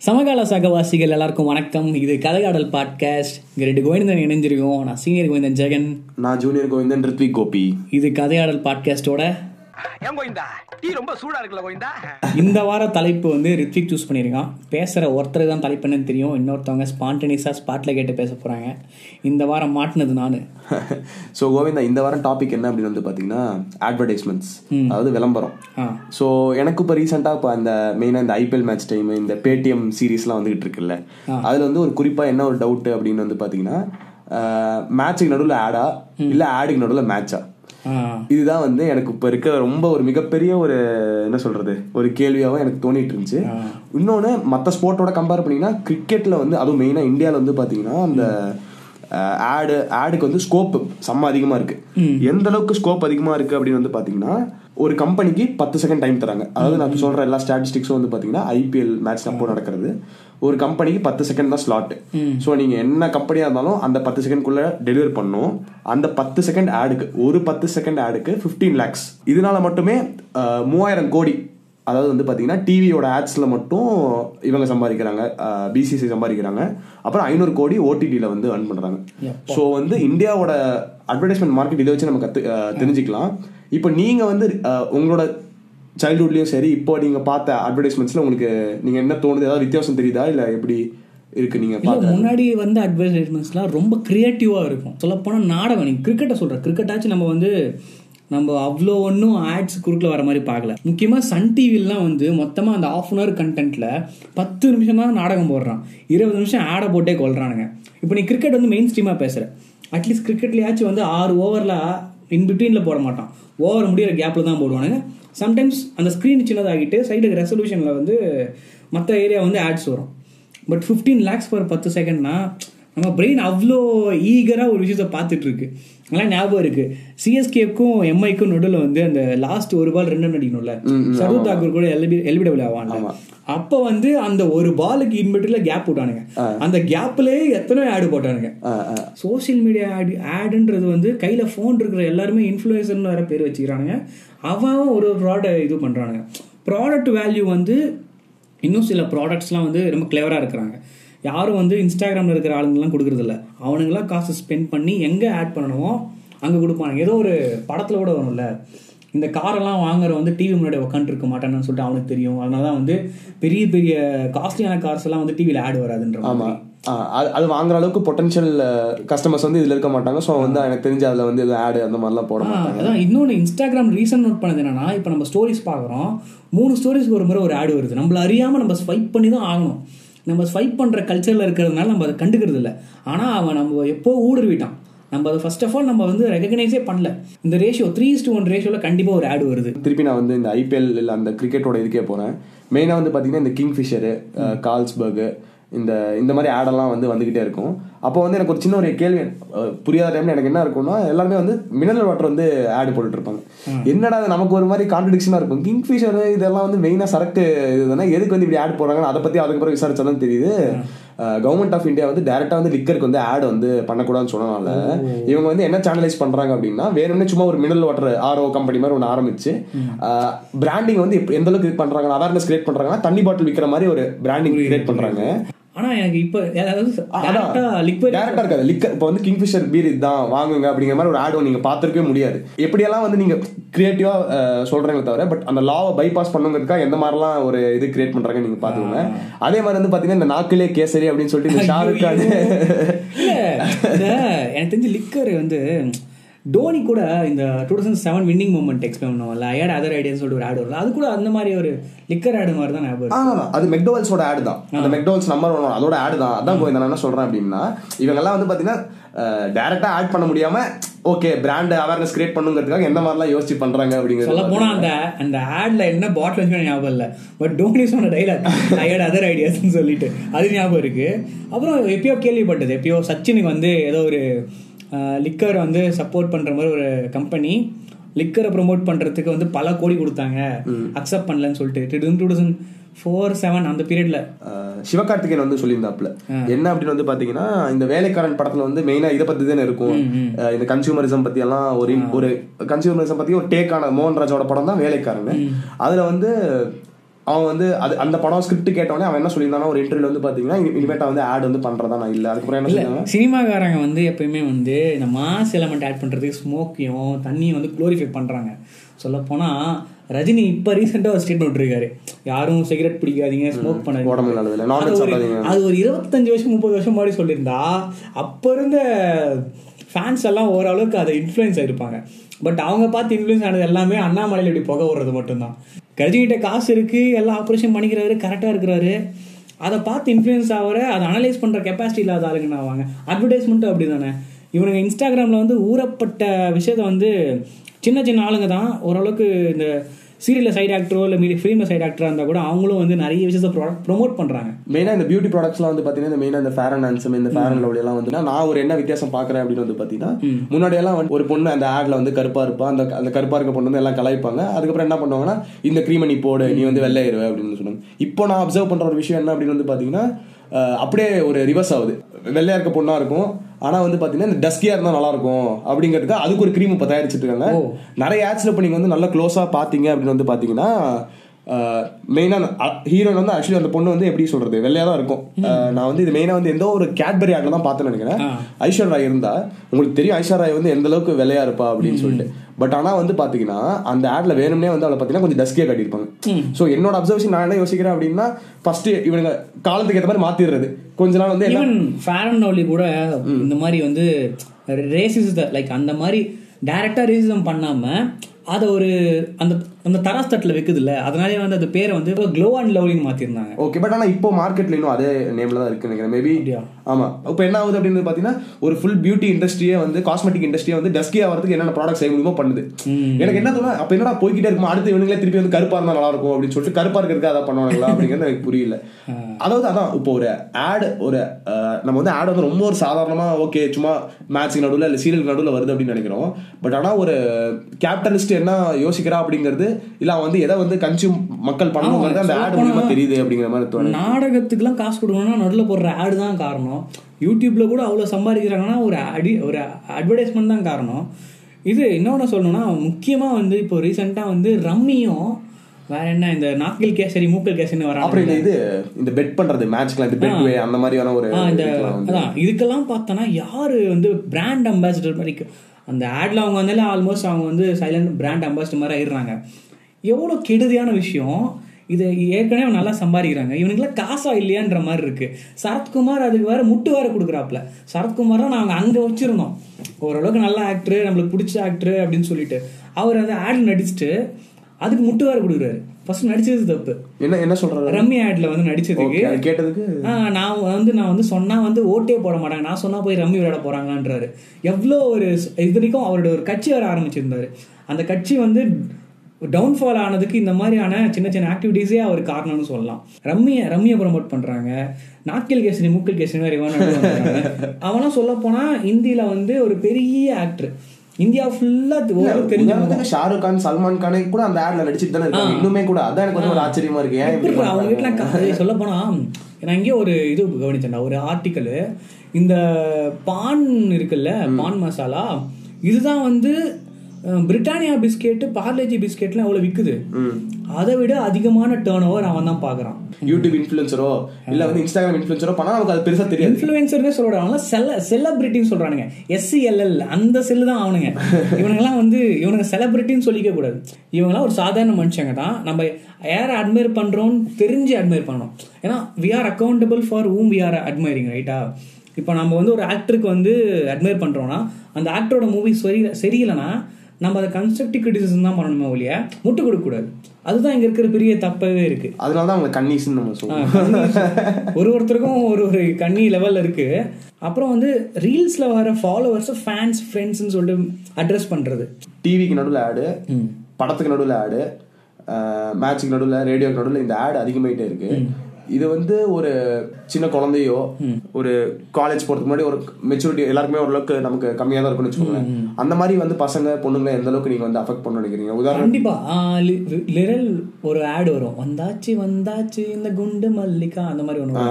சமகால சகவாசிகள் எல்லாருக்கும் வணக்கம். இது கதையாடல் பாட்காஸ்ட் இங்கே ரெண்டு கோவிந்தன் இணைஞ்சிருக்கோம். நான் சீனியர் கோவிந்தன் ஜெகன். நான் ஜூனியர் கோவிந்தன் ரித்விக் கோபி. இது கதையாடல் பாட்காஸ்டோட ஏன் கோவிந்தா? டீ ரொம்ப சூடா இருக்குல்ல கோவிந்தா? இந்த வார தலைப்பு வந்து ரித்விக் சூஸ் பண்ணியிருக்கான். பேசுகிற ஒருத்தர் தான் தலைப்பு என்னன்னு தெரியும். இன்னொருத்தவங்க ஸ்பான்டனியஸாக ஸ்பாட்டில் கேட்டு பேச போகிறாங்க இந்த வாரம் மாட்டினது நான். ஸோ கோவிந்தா இந்த வாரம் டாபிக் என்ன அப்படின்னு வந்து பார்த்தீங்கன்னா அட்வர்டைஸ்மெண்ட்ஸ் அதாவது விளம்பரம். ஸோ எனக்கு இப்போ ரீசெண்டாக இப்போ அந்த மெயினாக இந்த ஐபிஎல் மேட்ச் டைம் இந்த பேடிஎம் சீரீஸ்லாம் வந்துகிட்டு இருக்குல்ல. அதில் வந்து ஒரு குறிப்பாக என்ன ஒரு டவுட் அப்படின்னு வந்து பார்த்தீங்கன்னா மேட்சுக்கு நடுவில் ஆடா இல்லை ஆடுக்கு நடுவில் மேட்சா இதுதான் வந்து எனக்கு இப்போ இருக்க ரொம்ப ஒரு மிகப்பெரிய ஒரு என்ன சொல்றது ஒரு கேள்வியாகவும் எனக்கு தோணிட்டு இருந்துச்சு. இன்னொன்று மற்ற ஸ்போர்ட்டோட கம்பேர் பண்ணிங்கன்னா கிரிக்கெட்டில் வந்து அதுவும் மெயினாக இந்தியாவில் வந்து பார்த்தீங்கன்னா அந்த ஆடு ஆடுக்கு வந்து ஸ்கோப் செம்ம அதிகமாக இருக்கு. எந்த அளவுக்கு ஸ்கோப் அதிகமாக இருக்கு அப்படின்னு வந்து பார்த்தீங்கன்னா ஒரு கம்பெனிக்கு பத்து செகண்ட் டைம் தராங்க. அதாவது நான் சொல்ற எல்லா ஸ்டாட்டிஸ்டிக்ஸும் வந்து பார்த்தீங்கன்னா ஐபிஎல் மேட்ச் அப்போ நடக்கிறது. ஒரு கம்பெனிக்கு பத்து செகண்ட் தான் ஸ்லாட் ஸோ நீங்க என்ன கம்பெனியா இருந்தாலும் அந்த பத்து செகண்ட்குள்ள டெலிவர் பண்ணும். அந்த பத்து செகண்ட் ஆடுக்கு ஒரு பத்து செகண்ட் ஆடுக்கு 15 லேக்ஸ் இதனால மட்டுமே மூவாயிரம் கோடி அதாவது வந்து பாத்தீங்கன்னா டிவியோட ஆட்ஸ்ல மட்டும் இவங்க சம்பாதிக்கிறாங்க. பிசிசி சம்பாதிக்கிறாங்க. அப்புறம் ஐநூறு கோடி ஓடிடியில வந்து earn பண்றாங்க. ஸோ வந்து இந்தியாவோட அட்வர்டைஸ்மெண்ட் மார்க்கெட் இதை வச்சு நம்ம அஹ், தெரிஞ்சுக்கலாம். இப்போ நீங்க வந்து உங்களோட சைல்ட்ஹுட்லயும் சரி இப்போ நீங்க பார்த்த அட்வர்டைஸ்மெண்ட்ஸ்ல உங்களுக்கு நீங்க என்ன தோணுது? ஏதாவது வித்தியாசம் தெரியுதா? இல்ல எப்படி இருக்கு நீங்க முன்னாடி வந்து அட்வர்டைஸ்மெண்ட்ஸ்லாம் ரொம்ப க்ரியேட்டிவாக இருக்கும். சொல்லப்போனால் நாடகம். நீ கிரிக்கெட்டை சொல்கிறேன் கிரிக்கெட்டாச்சும் நம்ம வந்து நம்ம அவ்வளோ ஒன்றும் ஆட்ஸ் குறுக்கில் வர மாதிரி பார்க்கல. முக்கியமாக சன் டிவிலாம் வந்து மொத்தமாக அந்த ஆஃப் அன் ஹவர் கண்டென்ட்டில் பத்து நிமிஷம் தான் நாடகம் போடுறான். இருபது நிமிஷம் ஆடை போட்டே கொள்றானுங்க இப்போ நீ கிரிக்கெட் வந்து மெயின் ஸ்ட்ரீமாக பேசுகிற அட்லீஸ்ட் கிரிக்கெட்லேயாச்சும் வந்து ஆறு ஓவரில் இன் பிட்வீனில் போட மாட்டான். ஓவர் முடியிற கேப்பில் தான் போடுவானுங்க. சம்டைம்ஸ் அந்த ஸ்க்ரீன் சின்னதாகிட்டு சைடுக்கு ரெசல்யூஷனில் வந்து மற்ற ஏரியா வந்து ஆட்ஸ் வரும். பட் ஃபிஃப்டீன் லேக்ஸ் பர் பத்து செகண்ட்னா நம்ம பிரெயின் அவ்வளோ ஈகராக ஒரு விஷயத்த பார்த்துட்டு இருக்கு. அதெல்லாம் ஞாபகம் இருக்கு சிஎஸ்கேக்கும் எம்ஐக்கும் நடுவில் வந்து அந்த லாஸ்ட் ஒரு பால் ரெண்டு அடிக்கணும்ல சர்வ் தாக்கூர் கூட எல்பி எல்பிடபிள் ஆவாங்க அப்போ வந்து அந்த ஒரு பாலுக்கு இன்பிட்டில் கேப் போட்டானுங்க. அந்த கேப்லேயே எத்தனை ஆடு போட்டானுங்க. சோஷியல் மீடியா ஆடு ஆடுன்றது வந்து கையில் ஃபோன் இருக்கிற எல்லாருமே இன்ஃப்ளூயன்சர்னு வேற பேர் வச்சுக்கிறானுங்க. அவன் ஒரு ஒரு ப்ராடக்ட் இது பண்ணுறானுங்க ப்ராடக்ட் வேல்யூ வந்து இன்னும் சில ப்ராடக்ட்ஸ்லாம் வந்து ரொம்ப கிளவராக இருக்கிறாங்க. யாரும் வந்து இன்ஸ்டாகிராமில் இருக்கிற ஆளுங்கெல்லாம் கொடுக்குறதில்ல. அவனுங்களாம் காசு ஸ்பெண்ட் பண்ணி எங்கே ஆட் பண்ணணுமோ அங்கே கொடுப்பானுங்க. ஏதோ ஒரு படத்தில் கூட வரும்ல. இந்த காரெல்லாம் வாங்குற வந்து டிவி முன்னாடி உட்காந்துருக்க மாட்டான்னு சொல்லிட்டு அவனுக்கு தெரியும். அதனால தான் வந்து பெரிய பெரிய காஸ்ட்லியான கார்ஸ் எல்லாம் வந்து டிவியில் ஆட் வராதுன்ற ஆமா. மாதிரி அஹ், அது- அது வாங்குற அளவுக்கு பொட்டன்ஷியல் கஸ்டமர்ஸ் வந்து இதுல இருக்க மாட்டாங்க. ஸோ வந்து எனக்கு தெரிஞ்ச அதுல வந்து எதுவும் ஆடு அந்த மாதிரிலாம் போட மாட்டாங்க. அதான். இன்னொன்று இன்ஸ்டாகிராம் ரீசன் நோட் பண்ணது என்னன்னா இப்போ நம்ம ஸ்டோரிஸ் பார்க்குறோம். மூணு ஸ்டோரிஸ்க்கு ஒரு முறை ஒரு ஆடு வருது. நம்மள அறியாமல் நம்ம ஸ்வைப் பண்ணி தான் ஆகணும். நம்ம ஸ்வைப் பண்ணுற கல்ச்சரில் இருக்கிறதுனால நம்ம அதை கண்டுக்கிறது இல்லை ஆனால் அவன் நம்ம எப்போ ஊடுருவிட்டான்? நம்ம அதை ஃபர்ஸ்ட் ஆஃப் ஆல் நம்ம வந்து ரெகனைஸே பண்ணல. இந்த ரேஷியோ த்ரீ டு ஒன் ரேஷியோவில் கண்டிப்பாக ஒரு ஆடு வருது. திருப்பி நான் வந்து இந்த ஐபிஎல் இல்லை அந்த கிரிக்கெட்டோட இதுக்கே போகிறேன் மெயினாக வந்து பார்த்தீங்கன்னா இந்த கிங் ஃபிஷரு கால்ஸ்பர்கு இந்த இந்த மாதிரி ஆடெல்லாம் வந்து வந்துகிட்டே இருக்கும். அப்போ வந்து எனக்கு ஒரு சின்ன ஒரு கேள்வி புரியாத டைம்ல எனக்கு என்ன இருக்கும்னா எல்லாருமே வந்து மினரல் வாட்டர் வந்து ஆடு போட்டுட்டு இருப்பாங்க என்னடா அது நமக்கு ஒரு மாதிரி கான்ட்ரடிக்ஷனா இருக்கும். கிங் ஃபிஷர் இதெல்லாம் வந்து மெயினா சரக்கு இதுதானே? எதுக்கு வந்து இப்படி ஆட் போடுறாங்கன்னு அதை பத்தி அதுக்கப்புறம் விசாரிச்சாதான் தெரியுது. கவர்மெண்ட் ஆஃப் இந்தியா வந்து டைரக்டா வந்து லிக்கருக்கு வந்து ஆட் வந்து பண்ணக்கூடாதுன்னு சொன்னனால இவங்க வந்து என்ன சேனலைஸ் பண்றாங்க அப்படின்னா வேணும்னே சும்மா ஒரு மினரல் வாட்டர் ஆர்ஓ கம்பெனி மாதிரி ஒன்று ஆரம்பிச்சு பிராண்டிங் வந்து எந்த அளவுக்கு பண்றாங்க அவேர்னஸ் கிரியேட் பண்றாங்கன்னா தண்ணி பாட்டில் விற்கிற மாதிரி ஒரு பிராண்டிங் கிரியேட் பண்றாங்க. ஆனால் எனக்கு இப்போ அதாவது லிக்விட் டேரக்டா இருக்காது லிக்கர் இப்போ வந்து கிங்ஃபிஷர் பீர் இதுதான் வாங்குங்க அப்படிங்கிற மாதிரி ஒரு ஆட் நீங்க பார்த்துருக்கவே முடியாது. எப்படியெல்லாம் வந்து நீங்க கிரியேட்டிவா சொல்றீங்களே தவிர பட் அந்த லாவை பைபாஸ் பண்ணுங்கிறதுக்காக எந்த மாதிரிலாம் ஒரு இது கிரியேட் பண்றாங்க நீங்க பாத்துக்கோங்க அதே மாதிரி வந்து பாத்தீங்கன்னா இந்த நாக்கிலே கேசரி அப்படின்னு சொல்லிட்டு இந்த ஷாருக் கான். எனக்கு தெரிஞ்ச லிக்கர் வந்து டோனி கூட இந்த two thousand seven winning moment explain பண்ணுவோம்ல ஐயாட் அதர் ஐடியான்னு சொல்லிட்டு ஒரு ஆடு வரும்ல அது கூட அந்த மாதிரி ஒரு லிக்கர் ஆடு மாதிரி தான் ஞாபகம். அது மெக்டோவல்ஸோட ஆடு தான். அந்த மெக்டோவல்ஸ் நம்பர் ஒன் அதோட ஆடு தான். அதான் போய் நான் என்ன சொல்றேன் அப்படின்னா இவங்கெல்லாம் வந்து பாத்தீங்கன்னா டைரக்டா ஆட் பண்ண முடியாம ஓகே பிராண்ட் அவேர்னஸ் கிரியேட் பண்ணுங்கிறதுக்காக எந்த மாதிரிலாம் யோசிச்சு பண்றாங்க சொல்ல அப்படிங்கிறது போனா அந்த அந்த ஆட்ல என்ன பாட்டில் வச்சு ஞாபகம் இல்ல. பட் டோனி சொன்ன டைலாக் ஐயாட் அதர் ஐடியாஸ்னு சொல்லிட்டு அது ஞாபகம் இருக்கு. அப்புறம் எப்பயோ கேள்விப்பட்டது எப்பயோ சச்சினுக்கு வந்து ஏதோ ஒரு லிக்கர் வந்து சப்போர்ட் பண்ற மாதிரி ஒரு கம்பெனி லிக்கரை ப்ரோமோட் பண்றதுக்கு வந்து பல கோடி கொடுத்தாங்க. அக்செப்ட் பண்ணலன்னு சொல்லிட்டு. டூ தௌசண்ட் ஃபோர் செவன் அந்த பீரியட்ல சிவகார்த்திகேயன் வந்து சொல்லியிருந்தாப்ல என்ன அப்படின்னு வந்து பாத்தீங்கன்னா இந்த வேலைக்காரன் படத்துல வந்து மெயினா இதை பத்தி தானே இருக்கும். இந்த கன்சியூமரிசம் பத்தி எல்லாம் ஒரு ஒரு கன்சியூமரிசம் பத்தி ஒரு டேக்கான மோகன்ராஜோட படம் தான் வேலைக்காரன் அதுல வந்து அவன் வந்து அது அந்த படம் ஸ்கிரிப்ட் கேட்டவொடனே அவன் என்ன சொல்லியிருந்தானா ஒரு இன்டர்வியூல வந்து பாத்தீங்கன்னா இனி- இனிமேட்டா வந்து ஆட் வந்து பண்றதா நான் இல்ல. அதுக்கப்புறம் என்ன சினிமாக்காரங்க வந்து எப்பயுமே வந்து இந்த மாஸ் எலமெண்ட் ஆட் பண்ணுறதுக்கு ஸ்மோக்கையும் தண்ணியும் வந்து க்ளோரிஃபை பண்ணுறாங்க சொல்லப்போனால் ரஜினி இப்போ ரீசெண்டாக ஒரு ஸ்டேட்மெண்ட் விட்டுருக்காரு. யாரும் சிகரெட் பிடிக்காதீங்க ஸ்மோக் பண்ணாதீங்க. அது ஒரு- இருபத்தஞ்சு வருஷம் முப்பது வருஷம் முன்னாடி சொல்லியிருந்தா அப்போ இருந்த ஃபேன்ஸ் எல்லாம் ஓரளவுக்கு அதை இன்ஃப்ளூயன்ஸ் ஆயிருப்பாங்க. பட் அவங்க பார்த்து இன்ஃப்ளூயன்ஸ் ஆனது எல்லாமே அண்ணாமலையில் இப்படி புகை விடுறது மட்டும்தான். கர்ஜிகிட்ட காசு இருக்குது எல்லாம் ஆப்ரேஷன் பண்ணிக்கிறாரு கரெக்டாக இருக்கிறாரு. அதை பார்த்து இன்ஃப்ளூயன்ஸ் ஆகிற அதை அனலைஸ் பண்ணுற கெப்பாசிட்டி இல்லாத ஆளுங்கன்னு ஆவாங்க அட்வர்டைஸ்மெண்ட்டும் அப்படி தானே இவனுங்க இன்ஸ்டாகிராமில் வந்து ஊறப்பட்ட விஷயத்த வந்து சின்ன சின்ன ஆளுங்க தான். ஓரளவுக்கு இந்த சீரியலில் சைடு ஆக்டரோ இல்லை மீதி ஃபிலிமில் சைடு ஆக்டராக இருந்தால் கூட அவங்களும் வந்து நிறைய விஷயத்த ப்ரொமோட் பண்ணுறாங்க மெயினா இந்த பியூட்டி ப்ராடக்ட்ஸ்லாம் வந்து பாத்தீங்கன்னா இந்த மெயினா இந்த ஃபேர் அண்ட் இந்த ஃபேர் அண்ட் லவ்லி எல்லாம் வந்து நான் ஒரு என்ன வித்தியாசம் பாக்குறேன் அப்படின்னு வந்து பாத்தீங்கன்னா முன்னாடி எல்லாம் வந்து ஒரு பொண்ணு அந்த ஆட்ல வந்து கருப்பா இருப்பா அந்த அந்த கருப்பா இருக்க பொண்ணு வந்து எல்லாம் கலாய்ப்பாங்க. அதுக்கப்புறம் என்ன பண்ணுவாங்கன்னா இந்த க்ரீமை நீ போடு நீ வந்து வெள்ளையிருவ அப்படின்னு சொன்னாங்க இப்போ நான் அப்சர்வ் பண்ற ஒரு விஷயம் என்ன அப்படின்னு வந்து பாத்தீங்கன்னா அஹ், அப்படியே ஒரு ரிவர்ஸ் ஆகுது. வெள்ளையா இருக்க பொண்ணா இருக்கும் ஆனா வந்து பாத்தீங்கன்னா இந்த டஸ்கியா இருந்தா நல்லா இருக்கும் அப்படிங்கிறதுக்கு அதுக்கு ஒரு க்ரீம் இப்போ தயாரிச்சிட்டு இருக்காங்க. நிறைய ஆட்ஸ்ல இப்போ நீங்க வந்து நல்லா க்ளோஸா பாத்தீங்க அப்படின்னு வந்து பாத்தீங்கன்னா மெயினாக ஹீரோயின் வந்து ஆக்சுவலி அந்த பொண்ணு வந்து எப்படி சொல்றது வெள்ளையா தான் இருக்கும். நான் வந்து இது மெயினாக வந்து எந்த ஒரு கேட்பரி ஆட்ல தான் பார்த்தேன்னு நினைக்கிறேன். ஐஸ்வர் ராய் இருந்தா உங்களுக்கு தெரியும் ஐஸ்வர் ராய் வந்து எந்த அளவுக்கு வெள்ளையா இருப்பா அப்படின்னு சொல்லிட்டு. பட் ஆனா வந்து பாத்தீங்கன்னா அந்த ஆட்ல வேணும்னே வந்து அவளை பாத்தீங்கன்னா கொஞ்சம் டஸ்கியா காட்டியிருப்பாங்க. ஸோ என்னோட அப்சர்வேஷன் நான் என்ன யோசிக்கிறேன் அப்படின்னா ஃபர்ஸ்ட் இவனுங்க காலத்துக்கு ஏற்ற மாதிரி மாத்திடுறது. கொஞ்ச நாள் வந்து எல்லாம் ஈவன் ஃபேர் அண்ட் லவ்லி கூட இந்த மாதிரி வந்து ரேசிஸ் லைக் அந்த மாதிரி டைரக்டா ரேசிசம் பண்ணாம அதை ஒரு அந்த அந்த தராஸ் தட்டில் வைக்குதுல்ல அதனாலே வந்து அந்த பேரை வந்து க்ளோ அண்ட் லவ்லின்னு மாத்திருந்தாங்க. ஓகே பட் ஆனா இப்போ மார்க்கெட்ல இன்னும் அதே நேம்ல தான் இருக்கு நினைக்கிறேன். மேபி அப்படியா? ஆமா. இப்போ என்ன ஆகுது அப்படின்னு பாத்தீங்கன்னா ஒரு ஃபுல் பியூட்டி இண்டஸ்ட்ரியே வந்து காஸ்மெட்டிக் இண்டஸ்ட்ரியே வந்து டஸ்கி ஆகிறதுக்கு என்னென்ன ப்ராடக்ட் செய்ய முடியுமோ பண்ணுது. எனக்கு என்ன தோணும் அப்ப என்னடா போய்கிட்டே இருக்கும் அடுத்து இவனுங்களே திருப்பி வந்து கருப்பா இருந்தா நல்லா இருக்கும் அப்படின்னு சொல்லிட்டு கருப்பா இருக்கிறதுக்கு அதை பண்ணுவாங்களா அப்படிங்கிறது எனக்கு புரியல. அதாவது அதான் இப்போ ஒரு ஆட் ஒரு நம்ம வந்து ஆட் வந்து ரொம்ப ஒரு சாதாரணமா ஓகே சும்மா மேட்ச்சுக்கு நடுவில் இல்லை சீரியலுக்கு நடுவில் வருது அப்படின்னு நினைக்கிறோம். பட் ஆனா ஒரு கேபிட்டலிஸ்ட் என்ன யோசிக்கிறா அப்படிங்கிறது இல்ல அவன் வந்து எதை வந்து கன்சியூம் மக்கள் பண்ணுவாங்கிறது அந்த ஆட் மூலியமா தெரியுது அப்படிங்கிற மாதிரி தோணுது. நாடகத்துக்குலாம் காசு கொடுக்கணும்னா நடுவில் போடுற ஆடு தான் காரணம். யூடியூப்ல கூட அவ்வளோ சம்பாதிக்கிறாங்கன்னா ஒரு அடி ஒரு அட்வர்டைஸ்மெண்ட் தான் காரணம். இது இன்னொன்று சொல்லணும்னா முக்கியமாக வந்து இப்போ ரீசெண்டாக வந்து ரம்மியும் வேற என்ன இந்த நாக்கில் கேசரி மூக்கல் கேசரின்னு அப்புறம் வராங்க இந்த இது இந்த பெட் பண்றது மேட்ச்க்குலாம் இந்த பெட் வே அந்த மாதிரியான ஒரு அதான் இதுக்கெல்லாம் பார்த்தோன்னா யாரு வந்து பிராண்ட் அம்பாசிடர் மாதிரி அந்த ஆட்ல அவங்க வந்தாலே ஆல்மோஸ்ட் அவங்க வந்து சைலண்ட் பிராண்ட் அம்பாசிடர் மாதிரி ஆயிடுறாங்க. எவ்வளோ கெடுதியான விஷயம். இது ஏற்கனவே அவன் நல்லா சம்பாதிக்கிறாங்க. இவனுக்குலாம் காசா இல்லையான்ற மாதிரி இருக்கு. சரத்குமார் அதுக்கு வேற முட்டு வேற கொடுக்குறாப்புல. சரத்குமார் தான் நாங்கள் அங்கே வச்சிருந்தோம். ஓரளவுக்கு நல்ல ஆக்டரு நம்மளுக்கு பிடிச்ச ஆக்டரு அப்படின்னு சொல்லிட்டு. அவர் அந்த ஆட் நடிச்சுட்டு அதுக்கு முட்டு வேற கொடுக்குறாரு. ஃபர்ஸ்ட் நடிச்சது தப்பு. என்ன என்ன சொல்றாரு? ரம்மி ஆட்ல வந்து நடிச்சதுக்கு கேட்டதுக்கு? நான் வந்து நான் வந்து சொன்னா வந்து ஓட்டே போட மாட்டாங்க. நான் சொன்னா போய் ரம்மி விளையாட போறாங்கன்றாரு. எவ்வளோ ஒரு இது வரைக்கும் அவரோட ஒரு கட்சி வர ஆரம்பிச்சிருந்தாரு. அந்த கட்சி வந்து டவுன்ஃபால் ஆனதுக்கு இந்த மாதிரியான சின்ன சின்ன ஆக்டிவிட்டீஸே அவர் காரணம்னு சொல்லலாம். ரம்மிய ரம்மியை ப்ரமோட் பண்றாங்க. நாக்கில் கேசரி மூக்கில் கேசரி மாதிரி. அவன்லாம் சொல்ல போனா இந்தியில வந்து ஒரு பெரிய ஆக்டர் இந்தியா ஃபுல்லா ஓரளவுக்கு தெரிஞ்ச முகம். உதாரணத்துக்கு ஷாருக் கான் சல்மான் கானே கூட அந்த ஆட்ல நடிச்சிட்டு தானே இருக்காங்க. இன்னுமே கூட அதான் எனக்கு வந்து ஒரு ஆச்சரியமா இருக்கு. ஏன் இப்படி அவங்க? வீட்டில் சொல்ல போனா நான் இங்கே ஒரு இது கவனிச்சேன்டா ஒரு ஆர்டிக்கல் இந்த பான் இருக்குல்ல பான் மசாலா இதுதான் வந்து பிரிட்டானியா பிஸ்கெட்டு பார்லேஜி பிஸ்கெட்லாம் எவ்வளோ விற்குது அதை விட அதிகமான டேர்ன் ஓவர் அவன் தான் பார்க்குறான். யூடியூப் இன்ஃபுளுசரோ இல்ல வந்து இன்ஸ்டாகிராம் இன்ஃபுளுசரோ பண்ணா நமக்கு அது பெருசா தெரியாது. இன்ஃப்ளூயன்சர்னே சொல்றாங்க அவங்களாம் செல்ல செலிபிரிட்டின்னு சொல்றானுங்க. எஸ்சிஎல்எல் அந்த செல்லு தான் அவனுங்க. இவனுங்கெல்லாம் வந்து இவனுங்க செலிபிரிட்டின்னு சொல்லிக்க கூடாது. இவங்கெல்லாம் ஒரு சாதாரண மனுஷங்க தான். நம்ம யாரை அட்மையர் பண்றோம்னு தெரிஞ்சு அட்மையர் பண்ணணும். ஏன்னா we are accountable for whom we are admiring ரைட்டா இப்போ நம்ம வந்து ஒரு ஆக்டருக்கு வந்து அட்மையர் பண்றோம்னா அந்த ஆக்டரோட மூவி சரி சரியில்லைன்னா நம்ம அதை கன்ஸ்ட்ரக்டிவ் கிரிட்டிசிசம் தான் பண்ணணுமே ஒழிய முட்டு கொடுக்க கூடாது. அதுதான் இங்க இருக்கிற பெரிய தப்பவே இருக்கு. அதனால தான் அவங்க கன்னிஸ்ன்னு நம்ம சொல்லுவோம் கன்னி- ஒரு ஒருத்தருக்கும் ஒரு ஒரு கண்ணி லெவல்ல இருக்கு. அப்புறம் வந்து ரீல்ஸ்ல வர ஃபாலோவர்ஸ் ஃபேன்ஸ் ஃப்ரெண்ட்ஸ்னு சொல்லிட்டு அட்ரஸ் பண்றது. டிவிக்கு நடுவில் ஆடு படத்துக்கு நடுவில் ஆடு மேட்சுக்கு நடுவில் ரேடியோக்கு நடுவில் இந்த ஆடு அதிகமாயிட்டே இருக்கு. இது வந்து ஒரு சின்ன குழந்தையோ ஒரு காலேஜ் போறதுக்கு முன்னாடி ஒரு மெச்சூரிட்டி எல்லாருக்குமே ஓரளவுக்கு நமக்கு கம்மியா தான் இருக்கும்னு வச்சுக்கோங்களேன். அந்த மாதிரி வந்து பசங்க பொண்ணுங்களை எந்த அளவுக்கு நீங்க வந்து அஃபெக்ட் பண்ண நினைக்கிறீங்க? உதாரணம் கண்டிப்பா. லிரல் ஒரு ஆட் வரும். வந்தாச்சு வந்தாச்சு இந்த குண்டு மல்லிகா அந்த மாதிரி ஒன்று.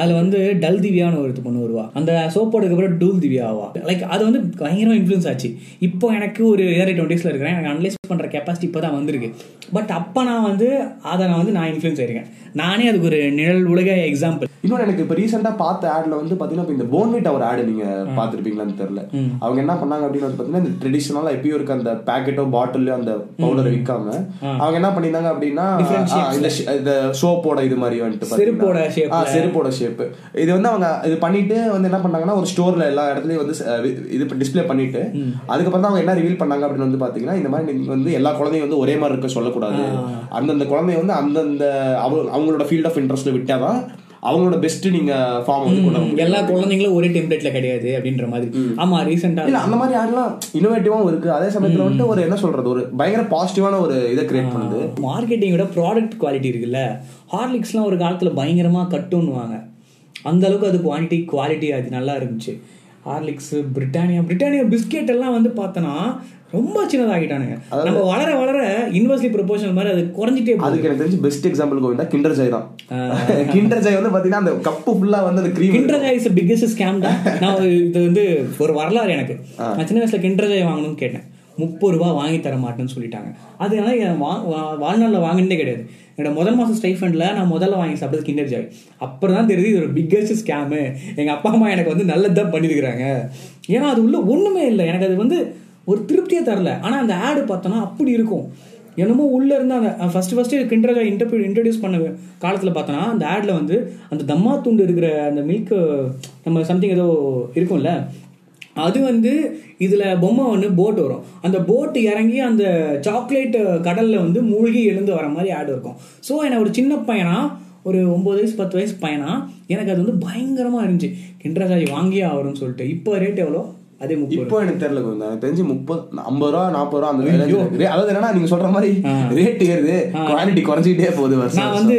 அதுல வந்து டல் திவ்யான்னு ஒரு பொண்ணு வருவா. அந்த சோப்போடுக்கு அப்புறம் டூல் திவ்யா ஆவா. லைக் அது வந்து பயங்கரமா இன்ஃப்ளூயன்ஸ் ஆச்சு. இப்போ எனக்கு ஒரு ஏர்லி டுவெண்ட்டிஸ்ல இருக்கிறேன். எனக்கு அனலைஸ் பண்ற கெப்பாசிட்டி இப்போ தான் வந்திருக்கு. பட் அப்போ நான் வந்து அதை நான் வந்து நான் இன்ஃப்ளூயன்ஸ் ஆயிருக்கேன். நானே அதுக்கு ஒரு நிழல் உலக எக்ஸாம்பிள் இன்னொன்று எனக்கு இப்போ ரீசெண்டாக பார்த்த ஆட்ல வந்து பார்த்தீங்கன்னா இந்த போன்விட் ஒரு ஆடு நீங்க பார்த்துருப்பீங்களான்னு தெரியல. அவங்க என்ன பண்ணாங்க அப்படின்னு வந்து பார்த்தீங்கன்னா இந்த ட்ரெடிஷனலாக எப்பயும் இருக்க அந்த பேக்கெட்டோ பாட்டிலோ அந்த பவுடரை விற்காம அவங்க என்ன பண்ணியிருந்தாங்க அப்படின்னா இந்த சோப்போட இது மாதிரி வந்துட்டு செருப்போட ஆ, செருப்போட ஷேப் இது வந்து அவங்க இது பண்ணிட்டு வந்து என்ன பண்ணாங்கன்னா ஒரு ஸ்டோர்ல எல்லா இடத்துலயும் வந்து இது டிஸ்ப்ளே பண்ணிட்டு அதுக்கப்புறம் தான் அவங்க என்ன ரிவீல் பண்ணாங்க அப்படின்னு வந்து பாத்தீங்கன்னா இந்த மாதிரி நீங்க வந்து எல்லா குழந்தையும் வந்து ஒரே மாதிரி இருக்க சொல்லக்கூடாது. அந்தந்த குழந்தைய வந்து அந்தந்த அவ- அவங்களோட ஃபீல்ட் ஆஃப் இன்ட்ரெஸ்ட்ல விட்டாதான் அவங்களோட பெஸ்ட் நீங்க ஃபார்ம் வந்து கொண்டு வர எல்லா குழந்தைங்களும் ஒரே டெம்ப்ளேட்ல கிடையாது அப்படின்ற மாதிரி. ஆமா ரீசெண்டா இல்ல அந்த மாதிரி ஆடெல்லாம் இன்னோவேட்டிவாவும் இருக்கு. அதே சமயத்துல வந்துட்டு ஒரு என்ன சொல்றது? ஒரு பயங்கர பாசிட்டிவான ஒரு இதை கிரியேட் பண்ணுது. மார்க்கெட்டிங்கோட ப்ராடக்ட் குவாலிட்டி இருக்குல்ல. ஹார்லிக்ஸ்லாம் ஒரு காலத்தில் பயங்கரமாக கட்டுன்னுவாங்க. அந்த அளவுக்கு அது குவான்டிட்டி குவாலிட்டி அது நல்லா இருந்துச்சு. ஹார்லிக்ஸ் பிரிட்டானியா பிரிட்டானியா பிஸ்கெட் எல்லாம் வந்து பார்த்தோன்னா ரொம்ப சின்னதாகிட்டானுங்க. நம்ம வளர வளர இன்வெர்ஸ்லி ப்ரொபோஷனல் மாதிரி அது குறைஞ்சிட்டே போகுது. அதுக்கு எனக்கு தெரிஞ்சு best example Govinda Kinder Joy தான். கிண்டர் ஜாய் வந்து பாத்தீங்கன்னா அந்த கப்பு ஃபுல்லா வந்து அந்த cream Kinder Joy is biggest scam தான். நான் ஒரு- இது வந்து ஒரு வரலாறு எனக்கு. நான் சின்ன வயசுல கிண்டர்ஜாய் வாங்கணும்னு கேட்டேன். முப்பது ரூபா வாங்கி தர மாட்டேன்னு சொல்லிட்டாங்க. அதனால என் வா- வாழ்நாளில் வாங்கினதே கிடையாது. என்னோட முதல் மாதம் ஸ்டைஃபண்டில் நான் முதல்ல வாங்கி சாப்பிட்டது கிண்டர் ஜாய் அப்புறம் தான் தெரியுது இது ஒரு பிக்கஸ்ட் ஸ்கேமு எங்கள் அப்பா அம்மா எனக்கு வந்து நல்லது தான் பண்ணியிருக்கிறாங்க ஏன்னா அது உள்ள ஒன்றுமே இல்லை. எனக்கு அது வந்து ஒரு திருப்தியே தரல. ஆனால் அந்த ஆடு பார்த்தோன்னா அப்படி இருக்கும். என்னமோ உள்ளே இருந்து அந்த ஃபஸ்ட்டு ஃபஸ்ட்டு கிண்டரை இன்டர்பியூ இன்ட்ரடியூஸ் பண்ண காலத்தில் பார்த்தோன்னா அந்த ஆடில் வந்து அந்த தம்மா துண்டு இருக்கிற அந்த மில்க் நம்ம சம்திங் ஏதோ இருக்கும்ல அது வந்து இதில் பொம்மை ஒன்று போட் வரும். அந்த போட் இறங்கி அந்த சாக்லேட் கடலில் வந்து மூழ்கி எழுந்து வர மாதிரி ஆடு இருக்கும். ஸோ எனக்கு ஒரு சின்ன பையனாக ஒரு ஒம்பது வயசு பத்து வயசு பையனா எனக்கு அது வந்து பயங்கரமாக இருந்துச்சு. கிண்டராஜாய் வாங்கியே ஆகணும்னு சொல்லிட்டு. இப்போ ரேட் எவ்வளோ? அதே இப்போ எனக்கு தெரியல கோவிந்தா எனக்கு தெரிஞ்சு முப்பது ஐம்பது ரூபா நாற்பது ரூபா அந்த. அதாவது என்னன்னா நீங்க சொல்ற மாதிரி ரேட் ஏறுது. குவாலிட்டி குறைஞ்சிக்கிட்டே போகுது வருஷம் நான் வந்து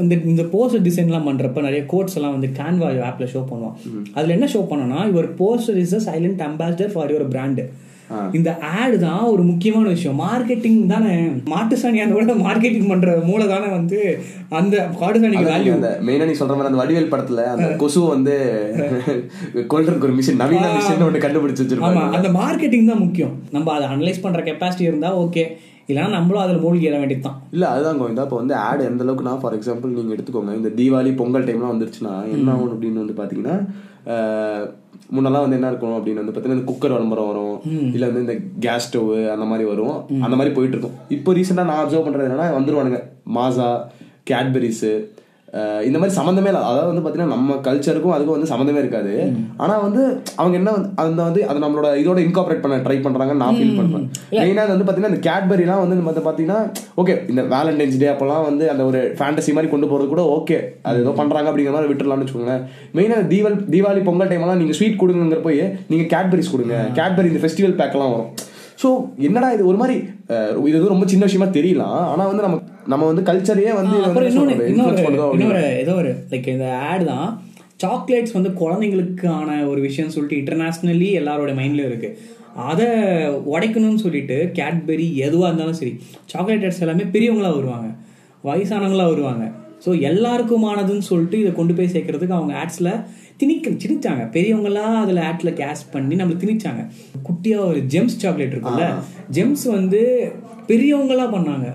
இந்த இந்த போஸ்டர் டிசைன்லாம் பண்றப்ப நிறைய கோட்ஸ் எல்லாம் வந்து கேன்வா ஆப்ல ஷோ பண்ணுவோம் அதுல என்ன ஷோ பண்ணோம்னா your poster is a silent ambassador for your brand இந்த ஆடு தான் ஒரு முக்கியமான விஷயம். மார்க்கெட்டிங் தானே. மாட்டு சாணியான விட மார்க்கெட்டிங் பண்ற மூளை தானே வந்து அந்த காடு சாணிக்கு வேல்யூ அந்த மெயினா நீ சொல்ற மாதிரி அந்த வடிவேல் படத்துல அந்த கொசு வந்து கொல்றதுக்கு ஒரு மிஷின் நவீன மிஷின் ஒண்ணு கண்டுபிடிச்சு வச்சிருப்பாங்க. அந்த மார்க்கெட்டிங் தான் முக்கியம். நம்ம அதை அனலைஸ் பண்ற கெப்பாசிட்டி இருந்தா ஓகே இல்லைன்னா நம்மளும் அதுல மூழ்கி இட வேண்டியது தான் இல்ல அதுதான் கோவிந்தா இப்போ வந்து ஆட் எந்த நான் ஃபார் எக்ஸாம்பிள் நீங்க எடுத்துக்கோங்க. இந்த தீபாவளி பொங்கல் டைம்லாம் வந்துருச்சுன்னா என்ன ஆகும் அப்படின்னு வந்து பாத்தீங்கன்னா அஹ், முன்னெல்லாம் வந்து என்ன இருக்கும் அப்படின்னு வந்து பாத்தீங்கன்னா இந்த குக்கர் விளம்பரம் வரும். இல்ல வந்து இந்த கேஸ் ஸ்டவ் அந்த மாதிரி வரும். அந்த மாதிரி போயிட்டு இருக்கும். இப்போ ரீசெண்டா நான் அப்சர்வ் பண்றது என்னன்னா வந்துருவானுங்க. மாசா கேட்பரிஸ் இந்த மாதிரி சம்மந்தமே இல்லை. அதாவது வந்து பாத்தீங்கன்னா நம்ம கல்ச்சருக்கும் அதுக்கும் வந்து சம்மந்தமே இருக்காது. ஆனா வந்து அவங்க என்ன அந்த வந்து அதை நம்மளோட இதோட இன்கார்பரேட் பண்ண ட்ரை பண்றாங்கன்னு நான் ஃபீல் பண்றேன். மெயினா வந்து பாத்தீங்கன்னா இந்த கேட்பரிலாம் வந்து நம்ம பாத்தீங்கன்னா ஓகே இந்த வேலண்டைன்ஸ் டே அப்பெல்லாம் வந்து அந்த ஒரு ஃபேண்டசி மாதிரி கொண்டு போறது கூட ஓகே அது ஏதோ பண்றாங்க அப்படிங்கிற மாதிரி விட்டுறலாம்னு வச்சுக்கோங்களேன். மெயினா தீபாவளி தீபாவளி பொங்கல் டைம் எல்லாம் நீங்க ஸ்வீட் கொடுங்கிற போய் நீங்க கேட்பரிஸ் கொடுங்க. கேட்பரி இந்த ஃபெஸ்டிவல் பேக்கெல்லாம் வரும். ஸோ என்னடா இது? ஒரு மாதிரி இது வந்து ரொம்ப சின்ன விஷயமா தெரியலாம். ஆனா வந்து நம்ம நம்ம வந்து கல்ச்சரையே வந்து இன்னொரு ஏதோ ஒரு லைக் இந்த ஆட் தான். சாக்லேட்ஸ் வந்து குழந்தைங்களுக்கான ஒரு விஷயம் சொல்லிட்டு இன்டர்நேஷ்னலி எல்லாரோட மைண்ட்லயும் இருக்கு. அதை உடைக்கணும்னு சொல்லிட்டு கேட்பெரி எதுவாக இருந்தாலும் சரி சாக்லேட்டர்ஸ் எல்லாமே பெரியவங்களா வருவாங்க. வயசானவங்களா வருவாங்க. ஸோ எல்லாருக்குமானதுன்னு சொல்லிட்டு இதை கொண்டு போய் சேர்க்கறதுக்கு அவங்க ஆட்ஸில் திணிக்க திணிச்சாங்க. பெரியவங்களாம் அதில் ஆட்ல கேஸ் பண்ணி நம்மளை திணிச்சாங்க. குட்டியாக ஒரு ஜெம்ஸ் சாக்லேட் இருக்குல்ல ஜெம்ஸ் வந்து பெரியவங்களா பண்ணாங்க.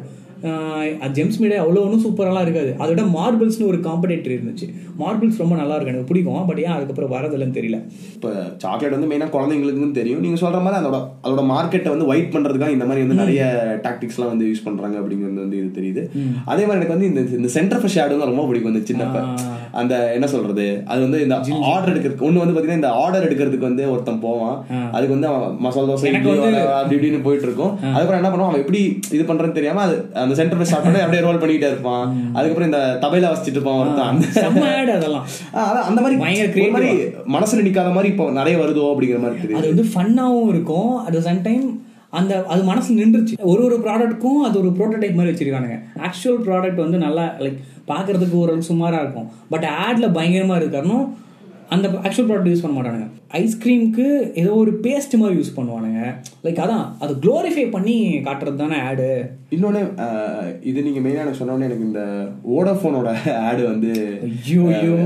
ஜெம்ஸ் மீடியா அவ்வளோ ஒன்றும் சூப்பராலாம் இருக்காது. அதோட மார்பிள்ஸ்னு ஒரு காம்படேட்டர் இருந்துச்சு. மார்பிள்ஸ் ரொம்ப நல்லா இருக்கும் எனக்கு பிடிக்கும். பட் ஏன் அதுக்கப்புறம் வரதில்லைன்னு தெரியல. இப்போ சாக்லேட் வந்து மெயினாக குழந்தைங்களுக்குன்னு தெரியும். நீங்கள் சொல்கிற மாதிரி அதோட அதோட மார்க்கெட்டை வந்து ஒயிட் பண்ணுறதுக்காக இந்த மாதிரி வந்து நிறைய டாக்டிக்ஸ்லாம் வந்து யூஸ் பண்ணுறாங்க அப்படிங்கிறது வந்து இது தெரியுது. அதே மாதிரி எனக்கு வந்து இந்த இந்த சென்டர் ஃப்ரெஷ் ஆடுங்க ரொம்ப பிடிக்கும் இந்த சின்னப்ப. அந்த என்ன சொல்றது? அது வந்து இந்த ஆர்டர் எடுக்கிறதுக்கு ஒன்று வந்து பார்த்தீங்கன்னா இந்த ஆர்டர் எடுக்கிறதுக்கு வந்து ஒருத்தன் போவான். அதுக்கு வந்து மசாலா தோசை வடை அப்படி இப்படின்னு போயிட்டு இருக்கும். அதுக்கப்புறம் என்ன பண்ணுவான்? அவன் எப்படி இது பண்றதுன்னு தெரியாம அது அந்த சென்டர் ஃப்ரெஷ் சாப்பிட்டு அப்படியே ரோல் பண்ணிக்கிட்டே இருப்பான். அதுக்கப்புறம் இந்த தபையில வச்சுட்டு இருப்பான் ஒருத்தன் அதெல்லாம். அதான் அந்த மாதிரி பயங்கர மாதிரி மனசுல நிக்காத மாதிரி இப்போ நிறைய வருதோ அப்படிங்கிற மாதிரி அது வந்து ஃபன்னாகவும் இருக்கும். அட் சம் டைம் அந்த அது மனசு நின்றுச்சு. ஒரு ஒரு ப்ராடக்ட்க்கும் அது ஒரு ப்ரோட்டோடைப் மாதிரி வச்சிருக்கானுங்க. ஆக்சுவல் ப்ராடக்ட் வந்து நல்லா லைக் பார்க்கறதுக்கு ஓரளவுக்கு சுமாராக இருக்கும். பட் ஆட்ல பயங்கரமாக இருக்காருனும் அந்த ஆக்சுவல் ப்ராடக்ட் யூஸ் பண்ண மாட்டானுங்க. ஐஸ்கிரீமுக்கு ஏதோ ஒரு பேஸ்ட் மாதிரி யூஸ் பண்ணுவானுங்க. லைக் அதான் அது க்ளோரிஃபை பண்ணி காட்டுறது தானே ஆடு இன்னொன்னு இது நீங்க மெயினா எனக்கு சொன்னோடனே எனக்கு இந்த ஓடோஃபோனோட ஆடு வந்து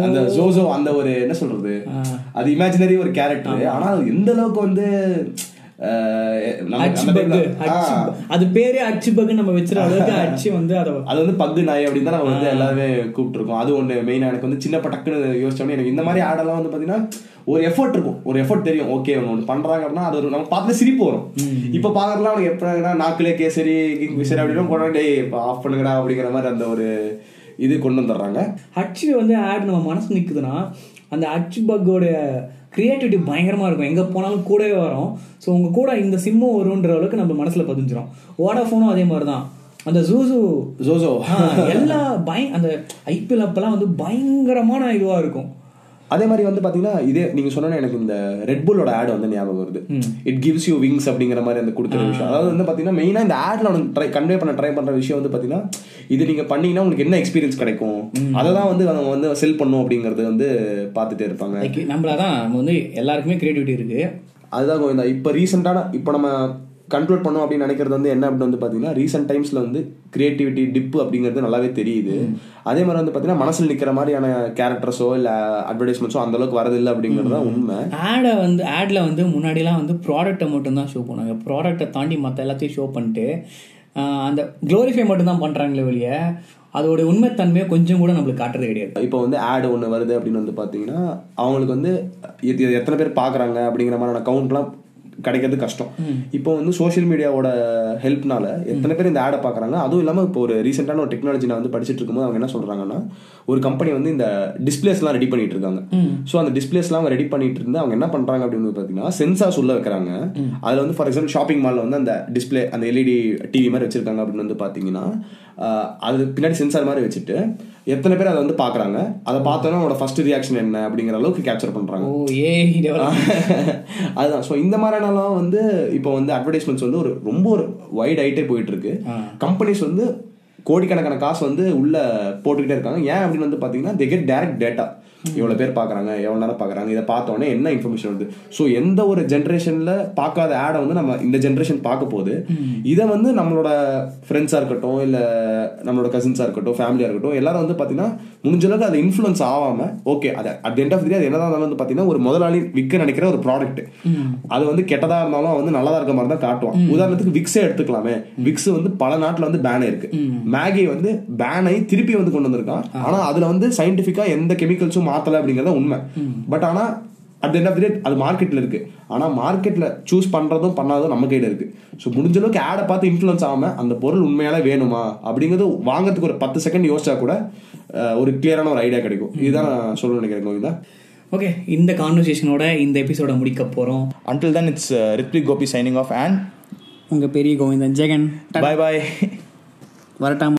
அந்த ஜோசோ அந்த ஒரு என்ன சொல்றது? அது இமேஜினரி ஒரு கேரக்டர் ஆனா அது எந்த அளவுக்கு வந்து அது பேரே அச்சு பக்கு நம்ம வச்சிருக்க அளவுக்கு அச்சு வந்து அதை அது வந்து பக்கு நாய் அப்படின்னு தான் நம்ம வந்து எல்லாருமே கூப்பிட்டுருக்கோம் அது ஒண்ணு மெயினா எனக்கு வந்து சின்ன டக்குன்னு யோசிச்சோன்னே எனக்கு இந்த மாதிரி ஆடெல்லாம் வந்து பாத்தீங்கன்னா ஒரு எஃபர்ட் இருக்கும். ஒரு எஃபர்ட் தெரியும். ஓகே ஒன்று ஒன்று பண்றாங்க அப்படின்னா அது ஒரு நம்ம பார்த்து சிரிப்பு வரும். இப்ப பாக்குறதுலாம் அவனுக்கு எப்படின்னா நாக்குலே கேசரி கிங் ஃபிஷர் அப்படின்னு கொண்டு டேய் இப்போ ஆஃப் பண்ணுங்கடா அப்படிங்கிற மாதிரி அந்த ஒரு இது கொண்டு வந்துடுறாங்க. அச்சு வந்து ஆட் நம்ம மனசு நிக்குதுன்னா அந்த அச்சு பக்கோட கிரியேட்டிவிட்டி பயங்கரமா இருக்கும். எங்க போனாலும் கூடவே வரும். ஸோ உங்க கூட இந்த சிம்மும் வரும்ன்ற அளவுக்கு நம்ம மனசுல பதிஞ்சிரும். ஓடாஃபோனும் அதே மாதிரி தான் அந்த ஜூசு ஜோசோ எல்லா பய அந்த ஐபிஎல் அப்பெல்லாம் வந்து பயங்கரமான இதுவா இருக்கும். அதே மாதிரி வந்து பாத்தீங்கன்னா இதே நீங்க சொன்ன எனக்கு இந்த ரெட் புல்லோட ஆட் வந்து ஞாபகம் வருது. இட் கிவ்ஸ் யூ விங்ஸ் அப்படிங்கிற மாதிரி அந்த கொடுக்குற விஷயம். அதாவது வந்து பாத்தீங்கன்னா மெயினா இந்த ஆட்ல ட்ரை கன்வே பண்ண ட்ரை பண்ற விஷயம் வந்து பாத்தீங்கன்னா இது நீங்க பண்ணீங்கன்னா உங்களுக்கு என்ன எக்ஸ்பீரியன்ஸ் கிடைக்கும்? அதை தான் வந்து அவங்க வந்து செல் பண்ணும் அப்படிங்கறது வந்து பார்த்துட்டே இருப்பாங்க. நம்மளதான் நம்ம வந்து எல்லாருக்குமே கிரியேட்டிவிட்டி இருக்கு. அதுதான் கோவிந்தா. இப்போ ரீசெண்டான இப்போ நம்ம கண்ட்ரோல் பண்ணோம் அப்படின்னு நினைக்கிறது வந்து என்ன அப்படின்னு வந்து பார்த்தீங்கன்னா ரீசெண்ட் டைம்ஸ்ல வந்து கிரியேட்டிவிட்டி டிப் அப்படிங்கிறது நல்லாவே தெரியுது. அதே மாதிரி வந்து பார்த்தீங்கன்னா மனசில் நிற்கிற மாதிரியான கேரக்டர்ஸோ இல்லை அட்வர்டைஸ்மெண்ட்ஸோ அந்த அளவுக்கு வரதில்லை அப்படிங்கிறது தான் உண்மை. ஆடை வந்து ஆட்ல வந்து முன்னாடிலாம் வந்து ப்ராடக்ட்டை மட்டும்தான் ஷோ பண்ணாங்க ப்ராடக்ட்டை தாண்டி மற்ற எல்லாத்தையும் ஷோ பண்ணிட்டு அந்த க்ளோரிஃபை மட்டும்தான் பண்ணுறாங்களே வெளிய அதோட உண்மைத்தன்மையை கொஞ்சம் கூட நம்மளுக்கு காட்டுறது கிடையாது. இப்போ வந்து ஆடு ஒன்று வருது அப்படின்னு வந்து பார்த்தீங்கன்னா அவங்களுக்கு வந்து இது எத்தனை பேர் பார்க்குறாங்க அப்படிங்கிற மாதிரியான கவுண்ட்லாம் கிடைக்கிறது கஷ்டம். இப்போ வந்து சோஷியல் மீடியாவோட ஹெல்ப்னால எத்தனை பேர் இந்த ஆடை பார்க்குறாங்க அதுவும் இல்லாமல் இப்போ ஒரு ரீசெண்டான ஒரு டெக்னாலஜி நான் வந்து படிச்சுட்டு இருக்கும்போது அவங்க என்ன சொல்கிறாங்கன்னா ஒரு கம்பெனி வந்து இந்த டிஸ்பிளேஸ்லாம் ரெடி பண்ணிட்டு இருக்காங்க. ஸோ அந்த டிஸ்பிளேஸ்லாம் ரெடி பண்ணிட்டு இருந்து அவங்க என்ன பண்ணுறாங்க அப்படின்னு பார்த்தீங்கன்னா சென்சார்ஸ் உள்ள வைக்கிறாங்க. அதில் வந்து ஃபார் எக்ஸாம்பிள் ஷாப்பிங் மாலில் வந்து அந்த டிஸ்பிளே அந்த எல்இடி டிவி மாதிரி வச்சிருக்காங்க அப்படின்னு வந்து பார்த்தீங்கன்னா அது பின்னாடி சென்சார் மாதிரி வச்சுட்டு எத்தனை பேர் அதை வந்து பார்க்குறாங்க? அதை பார்த்தோன்னா அவனோட ஃபர்ஸ்ட் ரியாக்ஷன் என்ன அப்படிங்கிற அளவுக்கு கேப்சர் பண்ணுறாங்க ஓ ஏ அதுதான். ஸோ இந்த மாதிரியானலாம் வந்து இப்போ வந்து அட்வர்டைஸ்மெண்ட்ஸ் வந்து ஒரு ரொம்ப ஒரு வைட் ஆயிட்டே போயிட்டு இருக்கு கம்பெனிஸ் வந்து கோடிக்கணக்கான காசு வந்து உள்ள போட்டுக்கிட்டே இருக்காங்க. ஏன் அப்படின்னு வந்து பார்த்தீங்கன்னா தே கெட் டேரக்ட் டேட்டா இவ்வளோ பேர் பார்க்குறாங்க எவ்வளோ நேரம் பார்க்குறாங்க இதை பார்த்தோன்னே என்ன இன்ஃபர்மேஷன் வருது? ஸோ எந்த ஒரு ஜென்ரேஷனில் பார்க்காத ஆடை வந்து நம்ம இந்த ஜென்ரேஷன் பார்க்க போகுது. இதை வந்து நம்மளோட ஃப்ரெண்ட்ஸாக இருக்கட்டும் இல்லை நம்மளோட கசின்ஸாக இருக்கட்டும் ஃபேமிலியாக இருக்கட்டும் எல்லாரும் வந்து பார்த்தீங்கன்னா முடிஞ்ச அளவுக்கு அது இன்ஃப்ளூயன்ஸ் ஆகாம ஓகே அது அட் எண்ட் ஆஃப் தி அது என்னதான் இருந்தாலும் வந்து பார்த்தீங்கன்னா ஒரு முதலாளி விற்க நினைக்கிற ஒரு ப்ராடக்ட் அது வந்து கெட்டதா இருந்தாலும் வந்து நல்லதா இருக்க மாதிரி தான் காட்டுவான். உதாரணத்துக்கு விக்ஸே எடுத்துக்கலாமே. விக்ஸ் வந்து பல நாட்டுல வந்து பேன் இருக்கு மேகி வந்து பேன் திருப்பி வந்து கொண்டு வந்திருக்கான். ஆனா அதுல வந்து சயின்டிபிக்கா எந்த கெமிக்கல்ஸும் மாத்தல அப்படிங்கறத உண்மை. பட் ஆனா அட் எண்ட் ஆஃப் தி அது மார்க்கெட்ல இருக்கு. ஆனா மார்க்கெட்ல சூஸ் பண்றதும் பண்ணாததும் நம்ம கையில இருக்கு. ஸோ முடிஞ்ச அளவுக்கு ஆடை பார்த்து இன்ஃப்ளூயன்ஸ் ஆகாம அந்த பொருள் உண்மையால வேணுமா? அப்படிங்கிறது வாங்குறதுக்கு ஒரு பத்து செகண்ட் யோசிச்சா கூட ஒரு கிளியரான ஒரு ஐடியா கிடைக்கும். இதுதான் நான் சொல்ல நினைக்கிறேன் கோவிந்தா. ஓகே இந்த கான்வர்சேஷனோட இந்த எபிசோட முடிக்க போறோம். Until then, it's uh, Ritwik Gopi signing off and உங்க பெரிய கோவிந்தன் ஜெகன். Bye bye. வரட்டாமா.